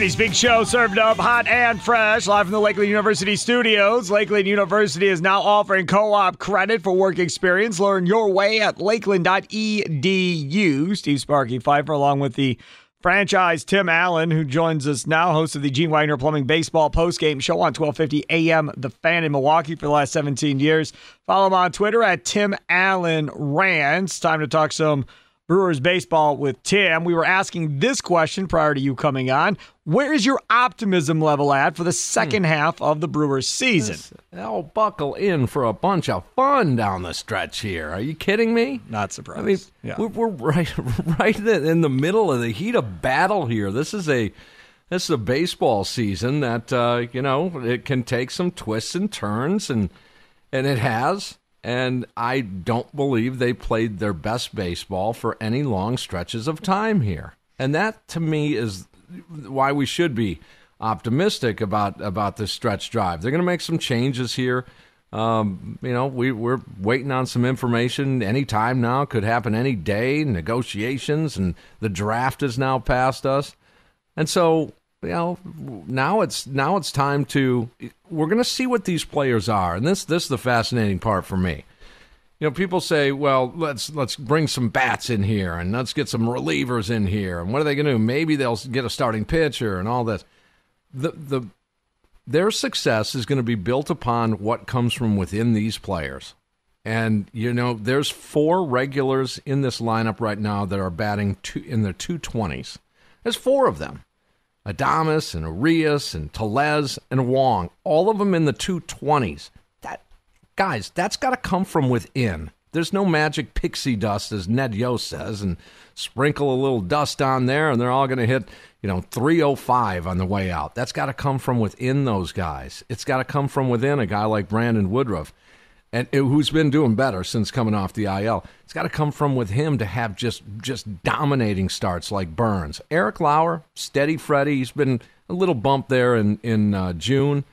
Freddy's Big Show served up hot and fresh live from the Lakeland University studios. Lakeland University is now offering co op credit for work experience. Learn your way at lakeland.edu. Steve Sparky Fifer, along with the franchise Tim Allen, who joins us now, host of the Gene Wagner Plumbing Baseball postgame show on 1250 AM The Fan in Milwaukee for the last 17 years. Follow him on Twitter at Tim Allen Rants. Time to talk some Brewers baseball with Tim. We were asking this question prior to you coming on. Where is your optimism level at for the second hmm. half of the Brewers season? I'll buckle in for a bunch of fun down the stretch here. Are you kidding me? Not surprised. I mean, yeah. we're, we're right, right in the middle of the heat of battle here. This is a this is a baseball season that uh, you know it can take some twists and turns, and and it has and I don't believe they played their best baseball for any long stretches of time here. And that to me is why we should be optimistic about about this stretch drive. They're going to make some changes here. Um, you know, we we're waiting on some information any time now. Could happen any day. Negotiations and the draft is now past us, and so you know now it's now it's time to we're going to see what these players are. And this this is the fascinating part for me. You know people say well let's let's bring some bats in here and let's get some relievers in here. And what are they going to do? Maybe they'll get a starting pitcher and all this. The the their success is going to be built upon what comes from within these players. And you know there's four regulars in this lineup right now that are batting two, in their 220s there's four of them Adames and Urias and Tellez and Wong, all of them in the 220s. That guys, that's got to come from within. There's no magic pixie dust, as Ned Yost says, and sprinkle a little dust on there, and they're all going to hit, you know, 305 on the way out. That's got to come from within those guys. It's got to come from within a guy like Brandon Woodruff and who's been doing better since coming off the IL. It's got to come from with him to have just just dominating starts like Burnes, Eric Lauer, steady Freddie. He's been a little bump there in in uh, June,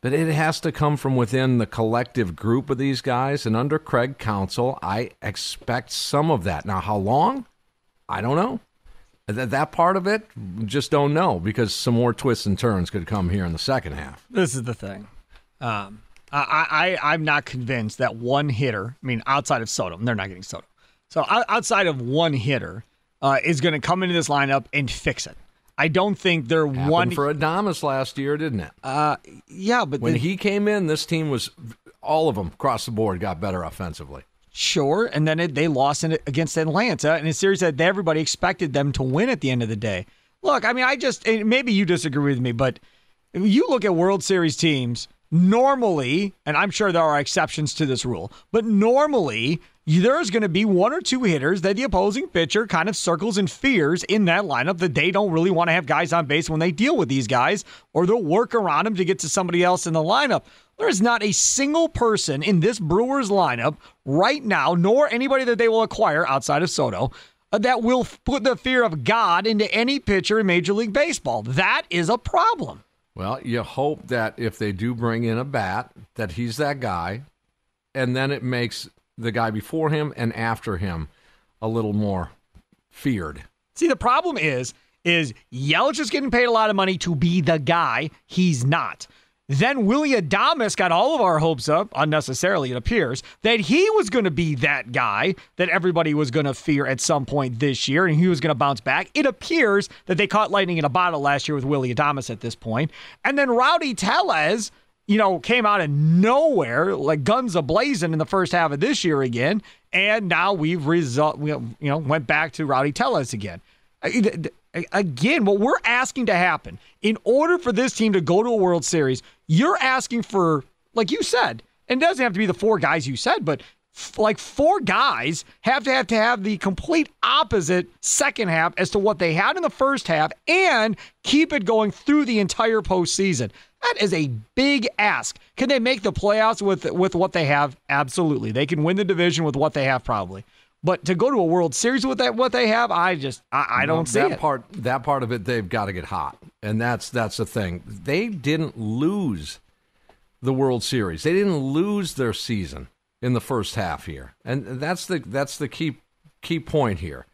but it has to come from within the collective group of these guys. And under Craig Counsell, I expect some of that. Now, how long? I don't know. That, that part of it, just don't know because some more twists and turns could come here in the second half. This is the thing. Um, I, I I'm not convinced that one hitter. I mean, outside of Soto, they're not getting Soto. So outside of one hitter uh, is going to come into this lineup and fix it. I don't think they're Happened one for Adames last year, didn't it? Uh, yeah, but when the, he came in, this team was all of them across the board got better offensively. Sure, and then it, they lost in, against Atlanta in a series that everybody expected them to win at the end of the day. Look, I mean, I just maybe you disagree with me, but you look at World Series teams, normally, and I'm sure there are exceptions to this rule, but normally there's going to be one or two hitters that the opposing pitcher kind of circles and fears in that lineup that they don't really want to have guys on base when they deal with these guys, or they'll work around them to get to somebody else in the lineup. There is not a single person in this Brewers lineup right now, nor anybody that they will acquire outside of Soto, uh, that will put the fear of God into any pitcher in Major League Baseball. That is a problem. Well, you hope that if they do bring in a bat, that he's that guy, and then it makes the guy before him and after him a little more feared. See, the problem is, is Yelich is getting paid a lot of money to be the guy. He's not. Then Willie Adames got all of our hopes up, unnecessarily, it appears, that he was going to be that guy that everybody was going to fear at some point this year, and he was going to bounce back. It appears that they caught lightning in a bottle last year with Willie Adames at this point. And then Rowdy Tellez, you know, came out of nowhere, like guns a blazing in the first half of this year again. And now we've result, we, you know, went back to Rowdy Tellez again. Again, what we're asking to happen in order for this team to go to a World Series, you're asking for, like you said, and it doesn't have to be the four guys you said, but f- like four guys have to have to have the complete opposite second half as to what they had in the first half and keep it going through the entire postseason. That is a big ask. Can they make the playoffs with with what they have? Absolutely. They can win the division with what they have, probably. But to go to a World Series with that what they have, I just I, I don't see that it. part. That part of it, they've got to get hot, and that's that's the thing. They didn't lose the World Series. They didn't lose their season in the first half here, and that's the that's the key key point here.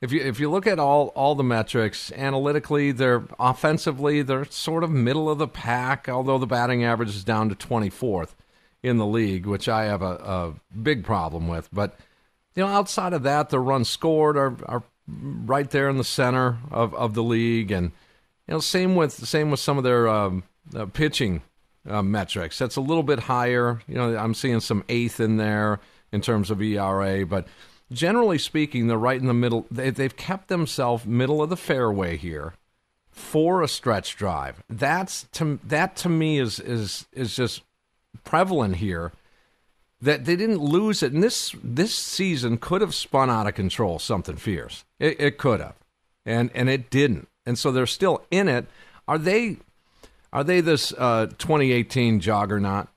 If you if you look at all all the metrics analytically, they're offensively they're sort of middle of the pack. Although the batting average is down to twenty fourth in the league, which I have a, a big problem with, but you know, outside of that, the runs scored are, are right there in the center of, of the league, and you know, same with same with some of their um, uh, pitching uh, metrics. That's a little bit higher. You know, I'm seeing some eighth in there in terms of ERA, but generally speaking, they're right in the middle. They, they've kept themselves middle of the fairway here for a stretch drive. That's to that to me is is is just prevalent here that they didn't lose it. And this this season could have spun out of control something fierce. It, it could have, and and it didn't. And so they're still in it. Are they? Are they this uh, 2018 juggernaut?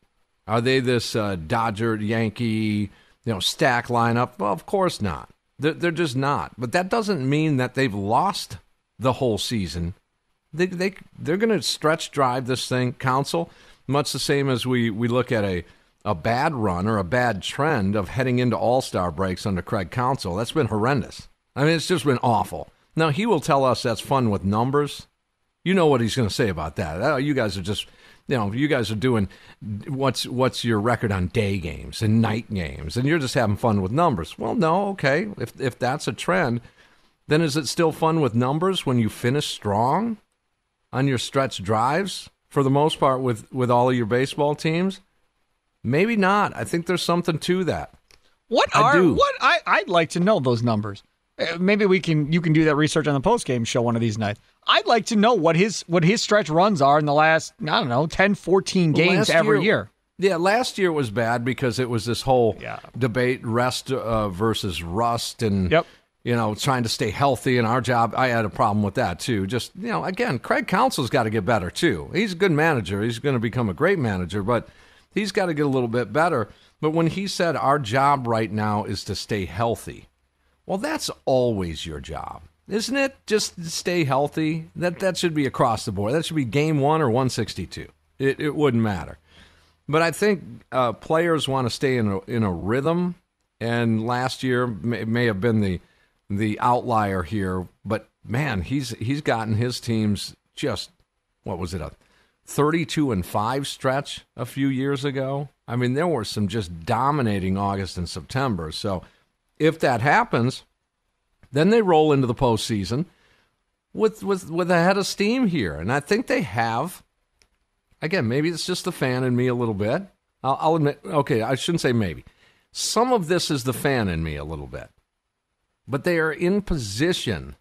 Are they this uh, Dodger Yankee you know stack lineup? Well, of course not. They're, they're just not. But that doesn't mean that they've lost the whole season. They they they're going to stretch drive this thing, Counsell, much the same as we we look at a a bad run or a bad trend of heading into All Star breaks under Craig Counsell. That's been horrendous. I mean, it's just been awful. Now he will tell us that's fun with numbers. You know what he's going to say about that. Oh, you guys are just, you know, you guys are doing what's what's your record on day games and night games, and you're just having fun with numbers. Well, no, okay. If if that's a trend, then is it still fun with numbers when you finish strong on your stretch drives for the most part with with all of your baseball teams? Maybe not. I think there's something to that. What I are do. what I I'd like to know those numbers. Uh, Maybe we can you can do that research on the post game show one of these nights. I'd like to know what his what his stretch runs are in the last I don't know 10 14 games Last every year. Yeah, last year was bad because it was this whole Yeah. debate rest uh, versus rust and Yep. you know trying to stay healthy and our job I had a problem with that too. Just you know again, Craig Counsell's got to get better too. He's a good manager. He's going to become a great manager, but he's got to get a little bit better. But when he said our job right now is to stay healthy, well, that's always your job, isn't it? Just stay healthy. That that should be across the board. That should be game one or 162. It it wouldn't matter. But I think uh, players want to stay in a, in a rhythm, and last year may, may have been the the outlier here. But man, he's he's gotten his teams just what was it a thirty two and five stretch a few years ago. I mean, there were some just dominating August and September. So if that happens, then they roll into the postseason with with with a head of steam here, and I think they have again, maybe it's just the fan in me a little bit. I'll, I'll admit, okay, I shouldn't say maybe. Some of this is the fan in me a little bit. But they are in position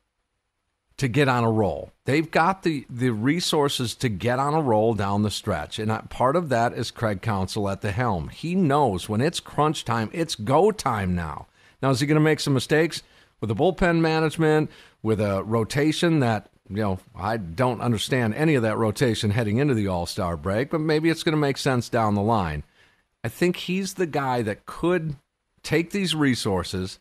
to get on a roll. They've got the, the resources to get on a roll down the stretch. And part of that is Craig Counsell at the helm. He knows when it's crunch time, it's go time now. Now, is he going to make some mistakes with the bullpen management, with a rotation that, you know, I don't understand any of that rotation heading into the All Star break, but maybe it's going to make sense down the line. I think he's the guy that could take these resources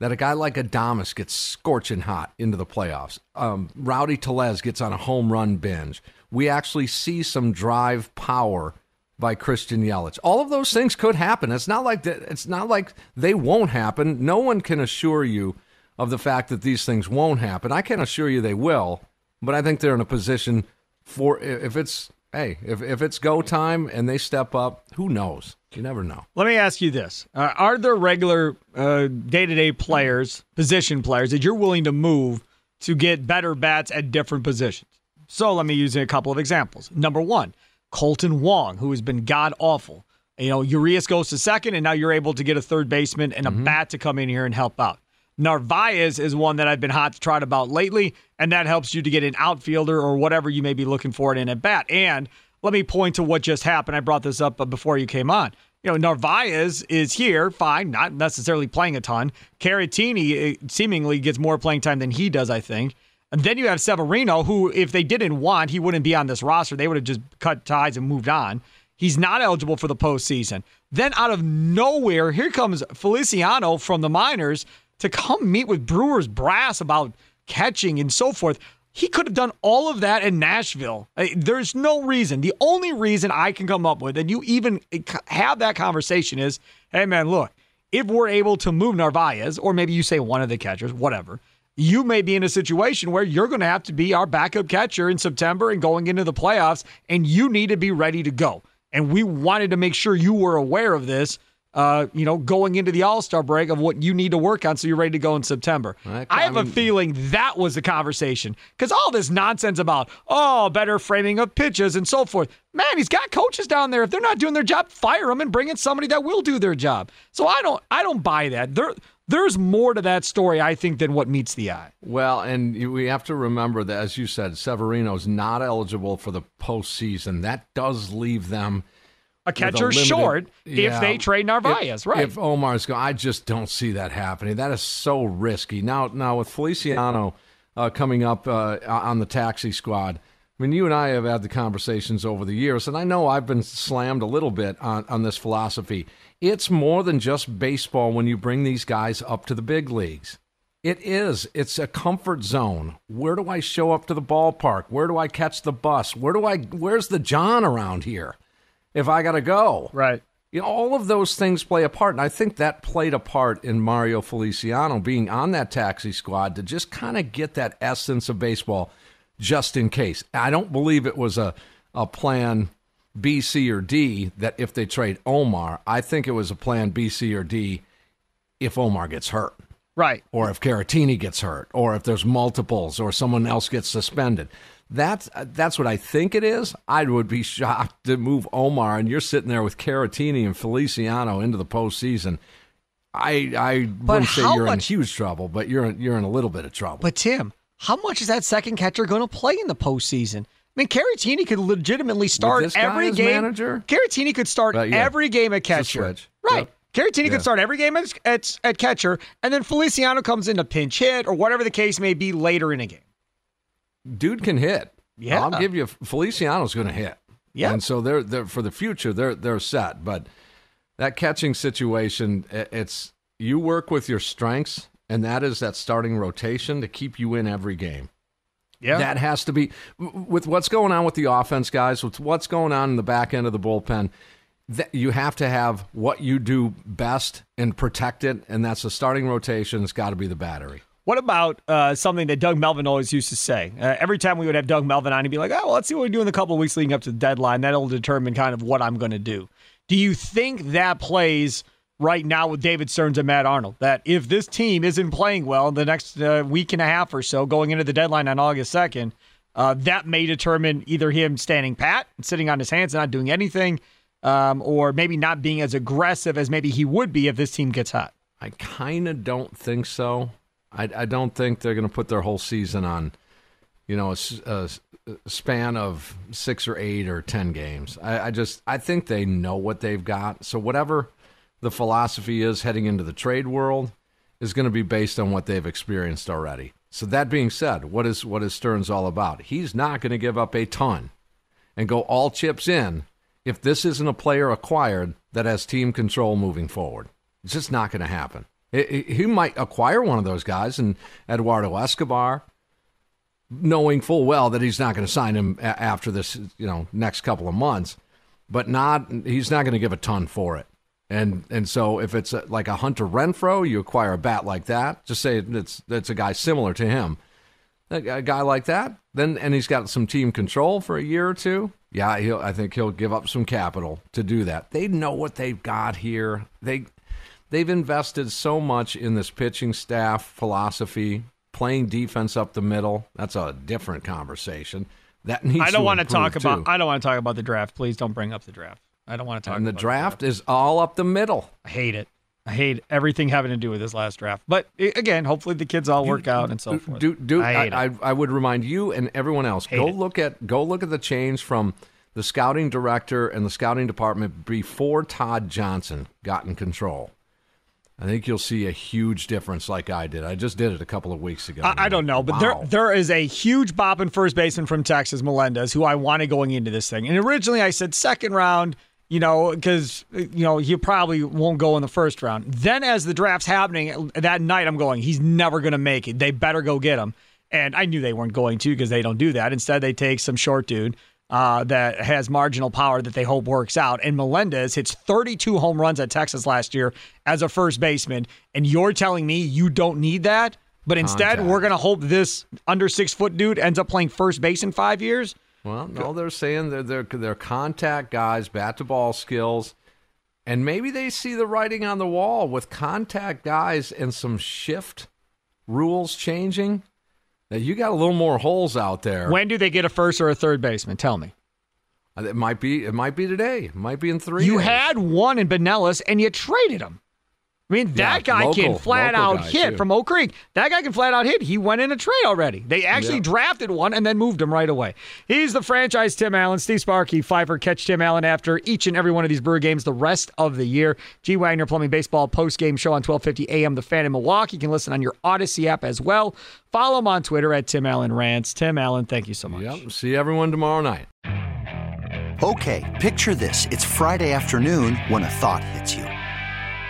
that a guy like Adames gets scorching hot into the playoffs. Um, Rowdy Tellez gets on a home run binge. We actually see some drive power by Christian Yelich. All of those things could happen. It's not like that. It's not like they won't happen. No one can assure you of the fact that these things won't happen. I can assure you they will, but I think they're in a position for if it's hey if if it's go time and they step up, who knows? You never know. Let me ask you this: uh, Are there regular day to day players, position players that you're willing to move to get better bats at different positions? So let me use a couple of examples. Number one, Kolten Wong, who has been god awful. You know, Urias goes to second, and now you're able to get a third baseman and a mm-hmm. bat to come in here and help out. Narvaez is one that I've been hot to trot about lately, and that helps you to get an outfielder or whatever you may be looking for in a bat. And let me point to what just happened. I brought this up before you came on. You know, Narvaez is here, fine, not necessarily playing a ton. Caratini uh, seemingly gets more playing time than he does, I think. And then you have Severino, who, if they didn't want, he wouldn't be on this roster. They would have just cut ties and moved on. He's not eligible for the postseason. Then out of nowhere, here comes Feliciano from the minors to come meet with Brewers brass about catching and so forth. He could have done all of that in Nashville. There's no reason. The only reason I can come up with, and you even have that conversation, is hey, man, look, if we're able to move Narvaez, or maybe you say one of the catchers, whatever, you may be in a situation where you're going to have to be our backup catcher in September and going into the playoffs, and you need to be ready to go. And we wanted to make sure you were aware of this uh, you know, going into the All Star break of what you need to work on so you're ready to go in September. I, I have mean, a feeling that was the conversation because all this nonsense about oh better framing of pitches and so forth. Man, he's got coaches down there. If they're not doing their job, fire them and bring in somebody that will do their job. So I don't, I don't buy that. There, there's more to that story, I think, than what meets the eye. Well, and we have to remember that, as you said, Severino's not eligible for the postseason. That does leave them a catcher a limited, short yeah, if they trade Narvaez, if, right? If Omar's going, I just don't see that happening. That is so risky. Now, now with Feliciano uh, coming up uh, on the taxi squad, I mean, you and I have had the conversations over the years, and I know I've been slammed a little bit on, on this philosophy. It's more than just baseball when you bring these guys up to the big leagues. It is. It's a comfort zone. Where do I show up to the ballpark? Where do I catch the bus? Where do I? Where's the John around here? If I got to go. Right. You know, all of those things play a part. And I think that played a part in Mario Feliciano being on that taxi squad to just kind of get that essence of baseball just in case. I don't believe it was a, a plan B, C, or D that if they trade Omar, I think it was a plan B, C, or D if Omar gets hurt. Right. Or if Caratini gets hurt, or if there's multiples, or someone else gets suspended. That's that's what I think it is. I would be shocked to move Omar, and you're sitting there with Caratini and Feliciano into the postseason. I I but wouldn't say you're much, in huge trouble, but you're you're in a little bit of trouble. But Tim, how much is that second catcher going to play in the postseason? I mean, Caratini could legitimately start every game. Manager? Caratini could start uh, yeah. every game at catcher. Right. Yep. Caratini yeah. could start every game at, at, at catcher, and then Feliciano comes in to pinch hit or whatever the case may be later in a game dude can hit. Yeah, I'll give you Feliciano's going to hit. Yeah, and so they're they're for the future they're they're set. But that catching situation, it's you work with your strengths, and that is that starting rotation to keep you in every game. Yeah, that has to be with what's going on with the offense, guys. With what's going on in the back end of the bullpen. That you have to have what you do best and protect it, and that's the starting rotation. It's got to be the battery. What about uh, something that Doug Melvin always used to say? Uh, every time we would have Doug Melvin on, he'd be like, oh, well, let's see what we do in the couple of weeks leading up to the deadline. That'll determine kind of what I'm going to do. Do you think that plays right now with David Stearns and Matt Arnold? That if this team isn't playing well in the next uh, week and a half or so, going into the deadline on August 2nd, uh, that may determine either him standing pat sitting on his hands and not doing anything, um, or maybe not being as aggressive as maybe he would be if this team gets hot. I kind of don't think so. I, I don't think they're going to put their whole season on, you know, a, a, span of six or eight or ten games. I, I just I think they know what they've got. So whatever the philosophy is heading into the trade world is going to be based on what they've experienced already. So that being said, what is what is Stearns all about? He's not going to give up a ton and go all chips in if this isn't a player acquired that has team control moving forward. It's just not going to happen. It, it, he might acquire one of those guys and Eduardo Escobar, knowing full well that he's not going to sign him a- after this, you know, next couple of months. But not, he's not going to give a ton for it. And and so if it's a, like a Hunter Renfroe, you acquire a bat like that. Just say it's it's a guy similar to him, a, guy like that. Then and he's got some team control for a year or two. Yeah, he'll, I think he'll give up some capital to do that. They know what they've got here. They they've invested so much in this pitching staff philosophy, playing defense up the middle. That's a different conversation. That needs. I don't want to talk too. about. I don't want to talk about the draft. Please don't bring up the draft. I don't want to talk. And the about draft, is all up the middle. I hate it. I hate everything having to do with this last draft. But again, hopefully the kids all work out and so forth. Do, do, I, I, I, I, would remind you and everyone else hate go it. look at go look at the change from the scouting director and the scouting department before Tod Johnson got in control. I think you'll see a huge difference, like I did. I just did it a couple of weeks ago. I, I don't know, but wow. there there is a huge bop in first baseman from Texas, Melendez, who I wanted going into this thing. And originally I said second round you know, because you know he probably won't go in the first round. Then, as the draft's happening that night, I'm going. He's never going to make it. They better go get him. And I knew they weren't going to because they don't do that. Instead, they take some short dude uh, that has marginal power that they hope works out. And Melendez hits 32 home runs at Texas last year as a first baseman. And you're telling me you don't need that? But instead, Contact. we're going to hope this under six foot dude ends up playing first base in five years. Well, no, they're saying they're they're they're contact guys, bat to ball skills, and maybe they see the writing on the wall with contact guys and some shift rules changing. That you got a little more holes out there. When do they get a first or a third baseman? Tell me. Uh, it might be. It might be today. It might be in three. You days. had one in Benellis and you traded him. I mean, that Yeah, guy local- can flat out hit too. from Oak Creek. That guy can flat out hit. He went in a trade already. They actually Yeah. drafted one and then moved him right away. He's the franchise Tim Allen. Steve Sparky, Fifer, catch Tim Allen after each and every one of these Brewer games the rest of the year. G. Wagner Plumbing Baseball post game show on 1250 AM The Fan in Milwaukee. You can listen on your Audacy app as well. Follow him on Twitter at Tim Allen Rants. Tim Allen, thank you so much. Yep. See everyone tomorrow night. Okay, picture this. It's Friday afternoon when a thought hits you.